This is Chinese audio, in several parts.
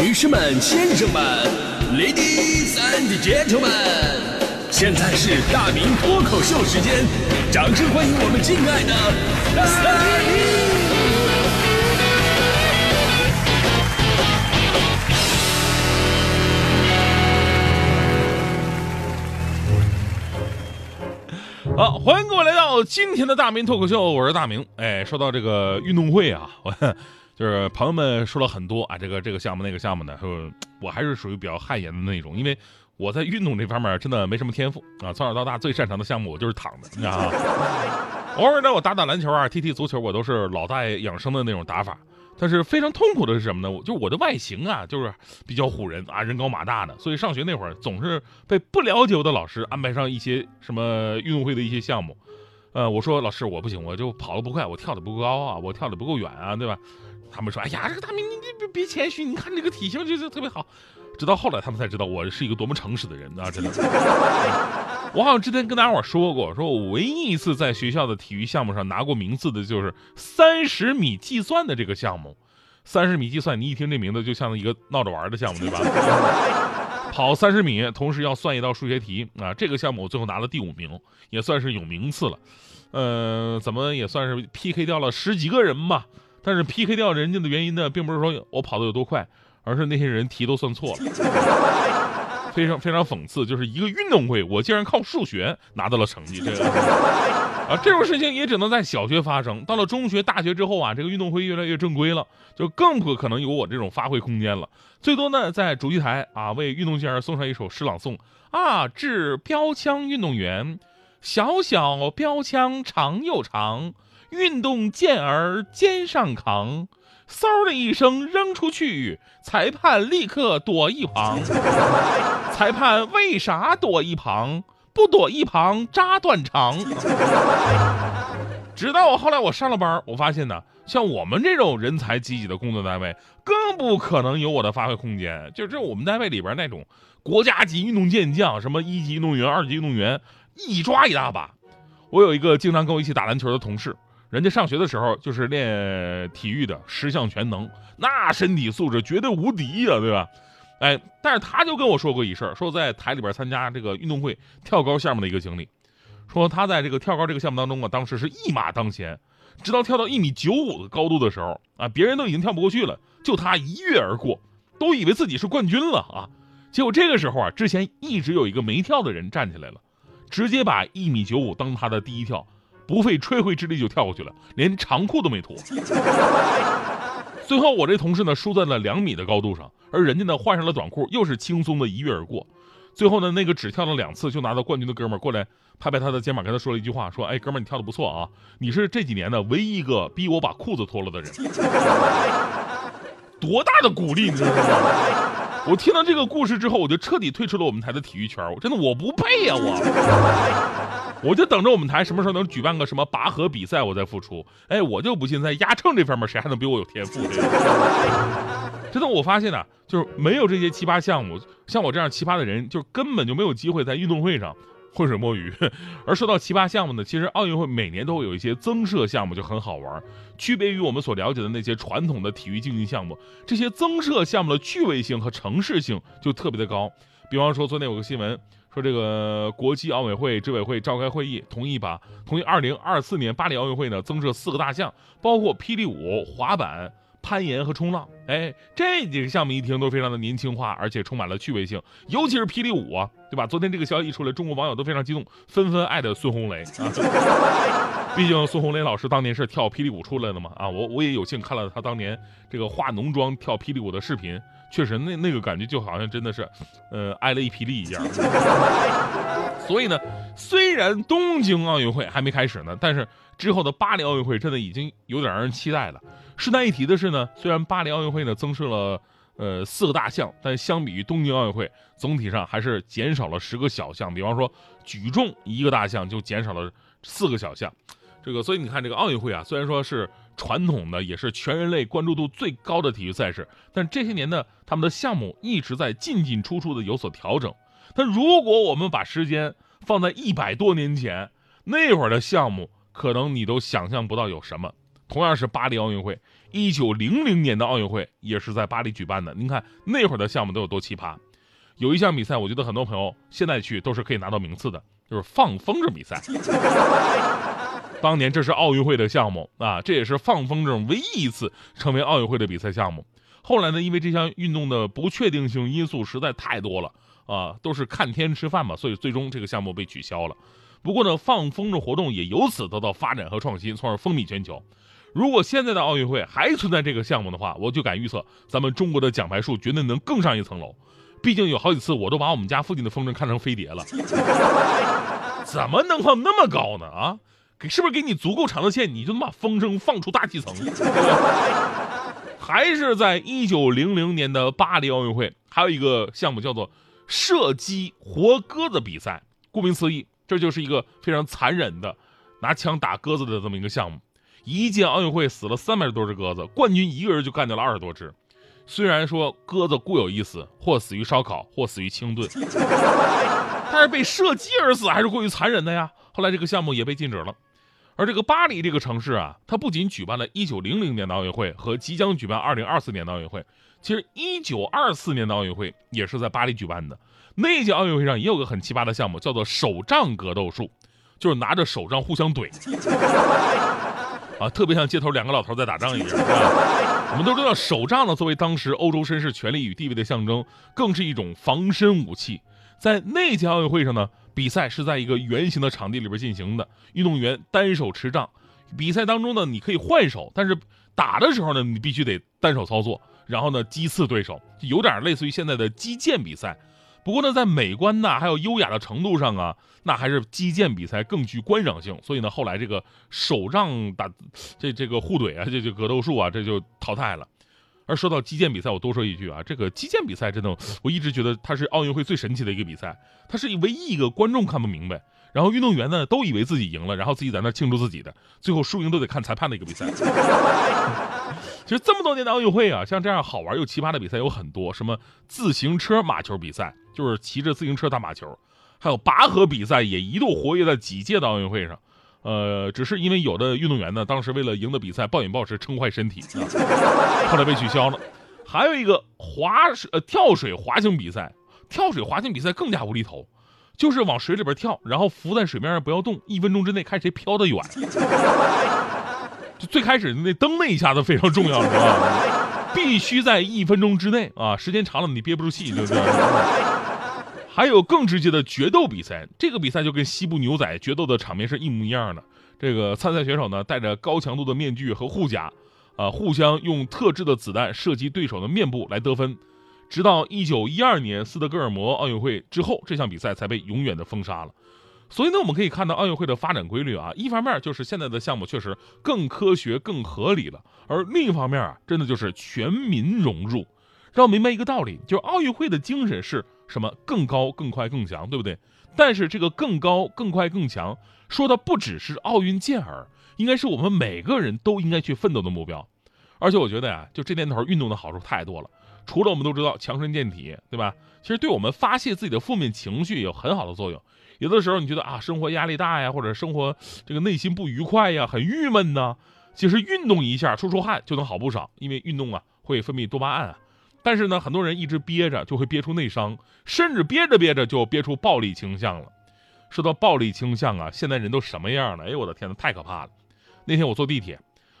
女士们、先生们，Ladies and Gentlemen，现在是大明脱口秀时间，掌声欢迎我们敬爱的大明！好，欢迎各位来到今天的大明脱口秀，我是大明。哎，说到这个运动会啊，我就是朋友们说了很多啊，这个这个项目那个项目的，说我还是属于比较汗颜的那种，因为我在运动这方面真的没什么天赋啊，从小到大最擅长的项目我就是躺着，你知道吗？偶尔呢，我打打篮球啊，踢踢足球，我都是老大爷养生的那种打法。但是非常痛苦的是什么呢？我就我的外形啊，就是比较唬人啊，人高马大的，所以上学那会儿总是被不了解我的老师安排上一些什么运动会的一些项目。呃，我说老师我不行，我就跑得不快，我跳得不高啊，我跳得不够远啊，对吧？他们说，哎呀，这个大明你你别别谦虚，你看这个体型就是特别好。直到后来他们才知道我是一个多么诚实的人啊，真的。我好像之前跟大家伙说过，说我唯一一次在学校的体育项目上拿过名次的，就是三十米计算的这个项目。三十米计算，你一听这名字就像一个闹着玩的项目，对吧？跑三十米，同时要算一道数学题啊。这个项目我最后拿了第五名，也算是有名次了。呃，怎么也算是 PK 掉了十几个人吧。但是 PK 掉人家的原因呢，并不是说我跑的有多快，而是那些人题都算错了。非常非常讽刺，就是一个运动会，我竟然靠数学拿到了成绩。这个啊，这种事情也只能在小学发生。到了中学、大学之后啊，这个运动会越来越正规了，就更不可能有我这种发挥空间了。最多呢，在主席台啊，为运动健儿送上一首诗朗诵啊，致标枪运动员，小小标枪长又长，运动健儿肩上扛。嗖的一声扔出去，裁判立刻躲一旁。裁判为啥躲一旁？不躲一旁扎断肠。直到我后来我上了班，我发现呢，像我们这种人才济济的工作单位，更不可能有我的发挥空间。就是我们单位里边那种国家级运动健将，什么一级运动员、二级运动员，一抓一大把。我有一个经常跟我一起打篮球的同事。人家上学的时候就是练体育的，十项全能，那身体素质绝对无敌呀，对吧？哎，但是他就跟我说过一事儿，说在台里边参加这个运动会跳高项目的一个经历，说他在这个跳高这个项目当中啊，当时是一马当先，直到跳到一米九五的高度的时候啊，别人都已经跳不过去了，就他一跃而过，都以为自己是冠军了啊。结果这个时候啊，之前一直有一个没跳的人站起来了，直接把一米九五当他的第一跳。不费吹灰之力就跳过去了，连长裤都没脱。最后我这同事呢输在了两米的高度上，而人家呢换上了短裤，又是轻松的一跃而过。最后呢，那个只跳了两次就拿到冠军的哥们儿过来拍拍他的肩膀，跟他说了一句话：说，哎，哥们儿，你跳的不错啊，你是这几年的唯一一个逼我把裤子脱了的人。多大的鼓励，你知道吗？我听到这个故事之后，我就彻底退出了我们台的体育圈。我真的我不配呀，我。我就等着我们台什么时候能举办个什么拔河比赛，我再复出。哎，我就不信在压秤这方面谁还能比我有天赋。真的，我发现呢，就是没有这些奇葩项目，像我这样奇葩的人，就根本就没有机会在运动会上浑水摸鱼。而说到奇葩项目呢，其实奥运会每年都会有一些增设项目，就很好玩。区别于我们所了解的那些传统的体育竞技项目，这些增设项目的趣味性和城市性就特别的高。比方说，昨天有个新闻。说这个国际奥委会执委会召开会议，同意把同意二零二四年巴黎奥运会呢增设四个大项，包括霹雳舞、滑板、攀岩和冲浪。哎，这几个项目一听都非常的年轻化，而且充满了趣味性，尤其是霹雳舞啊，对吧？昨天这个消息一出来，中国网友都非常激动，纷纷艾特孙红雷啊。毕竟孙红雷老师当年是跳霹雳舞出来的嘛，啊，我我也有幸看了他当年这个化浓妆跳霹雳舞的视频。确实，那那个感觉就好像真的是，呃，挨了一霹雳一样。所以呢，虽然东京奥运会还没开始呢，但是之后的巴黎奥运会真的已经有点让人期待了。顺带一提的是呢，虽然巴黎奥运会呢增设了呃四个大项，但相比于东京奥运会，总体上还是减少了十个小项。比方说举重一个大项就减少了四个小项。这个，所以你看，这个奥运会啊，虽然说是传统的，也是全人类关注度最高的体育赛事，但这些年呢，他们的项目一直在进进出出的有所调整。但如果我们把时间放在一百多年前，那会儿的项目，可能你都想象不到有什么。同样是巴黎奥运会，一九零零年的奥运会也是在巴黎举办的。您看那会儿的项目都有多奇葩。有一项比赛，我觉得很多朋友现在去都是可以拿到名次的，就是放风筝比赛。当年这是奥运会的项目啊，这也是放风筝唯一一次成为奥运会的比赛项目。后来呢，因为这项运动的不确定性因素实在太多了啊，都是看天吃饭嘛，所以最终这个项目被取消了。不过呢，放风筝活动也由此得到发展和创新，从而风靡全球。如果现在的奥运会还存在这个项目的话，我就敢预测，咱们中国的奖牌数绝对能更上一层楼。毕竟有好几次，我都把我们家附近的风筝看成飞碟了。怎么能放那么高呢？啊，给是不是给你足够长的线，你就能把风筝放出大气层？还是在一九零零年的巴黎奥运会，还有一个项目叫做射击活鸽子比赛。顾名思义，这就是一个非常残忍的拿枪打鸽子的这么一个项目。一届奥运会死了三百多只鸽子，冠军一个人就干掉了二十多只。虽然说鸽子固有一死，或死于烧烤，或死于清炖，但是被射击而死还是过于残忍的呀。后来这个项目也被禁止了。而这个巴黎这个城市啊，它不仅举办了1900年的奥运会和即将举办2024年的奥运会，其实1924年的奥运会也是在巴黎举办的。那届奥运会上也有个很奇葩的项目，叫做手杖格斗术，就是拿着手杖互相怼。啊，特别像街头两个老头在打仗一样。我们都知道，手杖呢作为当时欧洲绅士权力与地位的象征，更是一种防身武器。在那届奥运会上呢，比赛是在一个圆形的场地里边进行的，运动员单手持杖。比赛当中呢，你可以换手，但是打的时候呢，你必须得单手操作，然后呢击刺对手，有点类似于现在的击剑比赛。不过呢，在美观呐，还有优雅的程度上啊，那还是击剑比赛更具观赏性。所以呢，后来这个手杖打这这个互怼啊，这这格斗术啊，这就淘汰了。而说到击剑比赛，我多说一句啊，这个击剑比赛真的，我一直觉得它是奥运会最神奇的一个比赛。它是唯一一个观众看不明白，然后运动员呢都以为自己赢了，然后自己在那庆祝自己的，最后输赢都得看裁判的一个比赛。其实这么多年的奥运会啊，像这样好玩又奇葩的比赛有很多，什么自行车马球比赛，就是骑着自行车打马球，还有拔河比赛，也一度活跃在几届的奥运会上。呃，只是因为有的运动员呢，当时为了赢得比赛，暴饮暴食，撑坏身体，后来被取消了。还有一个滑水呃跳水滑行比赛，跳水滑行比赛更加无厘头，就是往水里边跳，然后浮在水面上不要动，一分钟之内看谁飘得远。就最开始那蹬那一下子非常重要，是吧？必须在一分钟之内啊，时间长了你憋不住气，对不对？还有更直接的决斗比赛，这个比赛就跟西部牛仔决斗的场面是一模一样的。这个参赛选手呢，戴着高强度的面具和护甲，啊，互相用特制的子弹射击对手的面部来得分。直到一九一二年斯德哥尔摩奥运会之后，这项比赛才被永远的封杀了。所以呢，我们可以看到奥运会的发展规律啊，一方面就是现在的项目确实更科学、更合理了，而另一方面啊，真的就是全民融入。让我明白一个道理，就是奥运会的精神是什么？更高、更快、更强，对不对？但是这个更高、更快、更强，说的不只是奥运健儿，应该是我们每个人都应该去奋斗的目标。而且我觉得呀，就这年头，运动的好处太多了。除了我们都知道强身健体，对吧？其实对我们发泄自己的负面情绪有很好的作用。有的时候你觉得啊，生活压力大呀，或者生活这个内心不愉快呀，很郁闷呢，其实运动一下，出出汗就能好不少。因为运动啊，会分泌多巴胺啊。但是呢，很多人一直憋着，就会憋出内伤，甚至憋着憋着就憋出暴力倾向了。说到暴力倾向啊，现在人都什么样了？哎呦我的天呐，太可怕了！那天我坐地铁，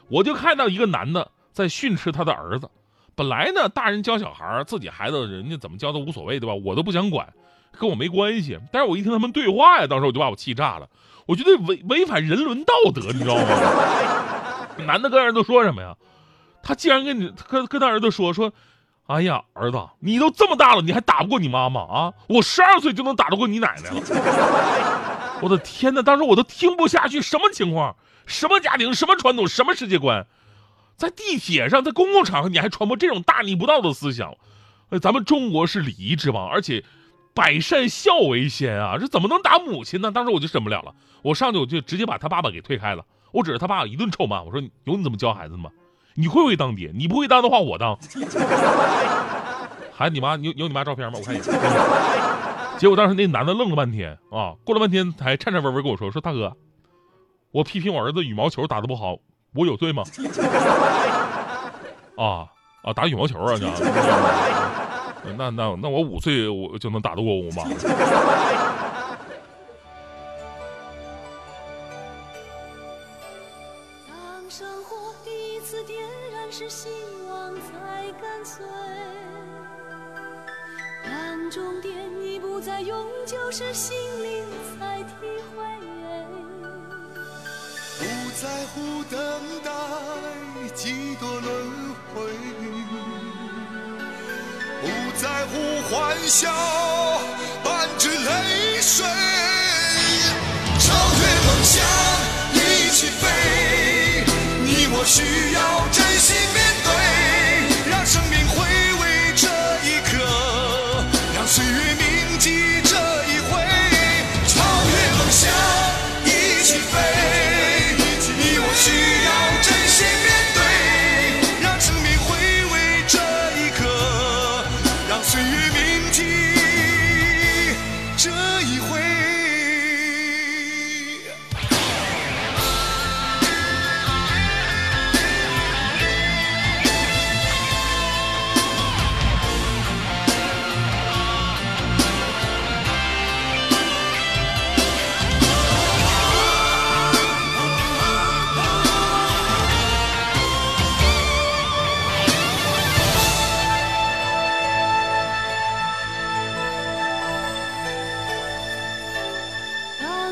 我就看到一个男的在训斥他的儿子。本来呢，大人教小孩，自己孩子人家怎么教都无所谓，对吧？我都不想管。跟我没关系，但是我一听他们对话呀，当时我就把我气炸了。我觉得违违反人伦道德，你知道吗？男的跟儿子说什么呀？他竟然跟你跟跟他儿子说说，哎呀，儿子，你都这么大了，你还打不过你妈妈啊？我十二岁就能打得过你奶奶了。我的天哪！当时我都听不下去，什么情况？什么家庭？什么传统？什么世界观？在地铁上，在公共场合，你还传播这种大逆不道的思想？呃，咱们中国是礼仪之邦，而且。百善孝为先啊，这怎么能打母亲呢？当时我就忍不了了，我上去我就直接把他爸爸给推开了，我指着他爸爸一顿臭骂，我说：“有你这么教孩子的吗？你会不会当爹？你不会当的话，我当。孩子，你妈有有你妈照片吗？我看一下。结果当时那男的愣了半天啊，过了半天才颤颤巍巍跟我说：说大哥，我批评我儿子羽毛球打得不好，我有罪吗？啊啊，打羽毛球啊，你那那那我五岁我就能打得过我妈。在乎等待几多轮回，不在乎欢笑伴着泪水，超越梦想一起飞，你我需要真心面。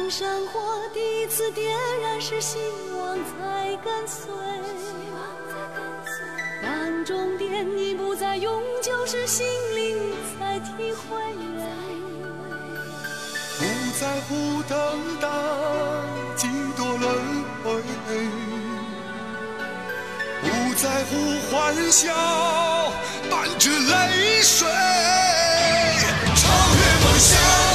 生活第一次点燃是希望在跟随当终点已不再永久是心灵在体会不在乎等待几多轮回不在乎欢笑伴着泪水超越梦想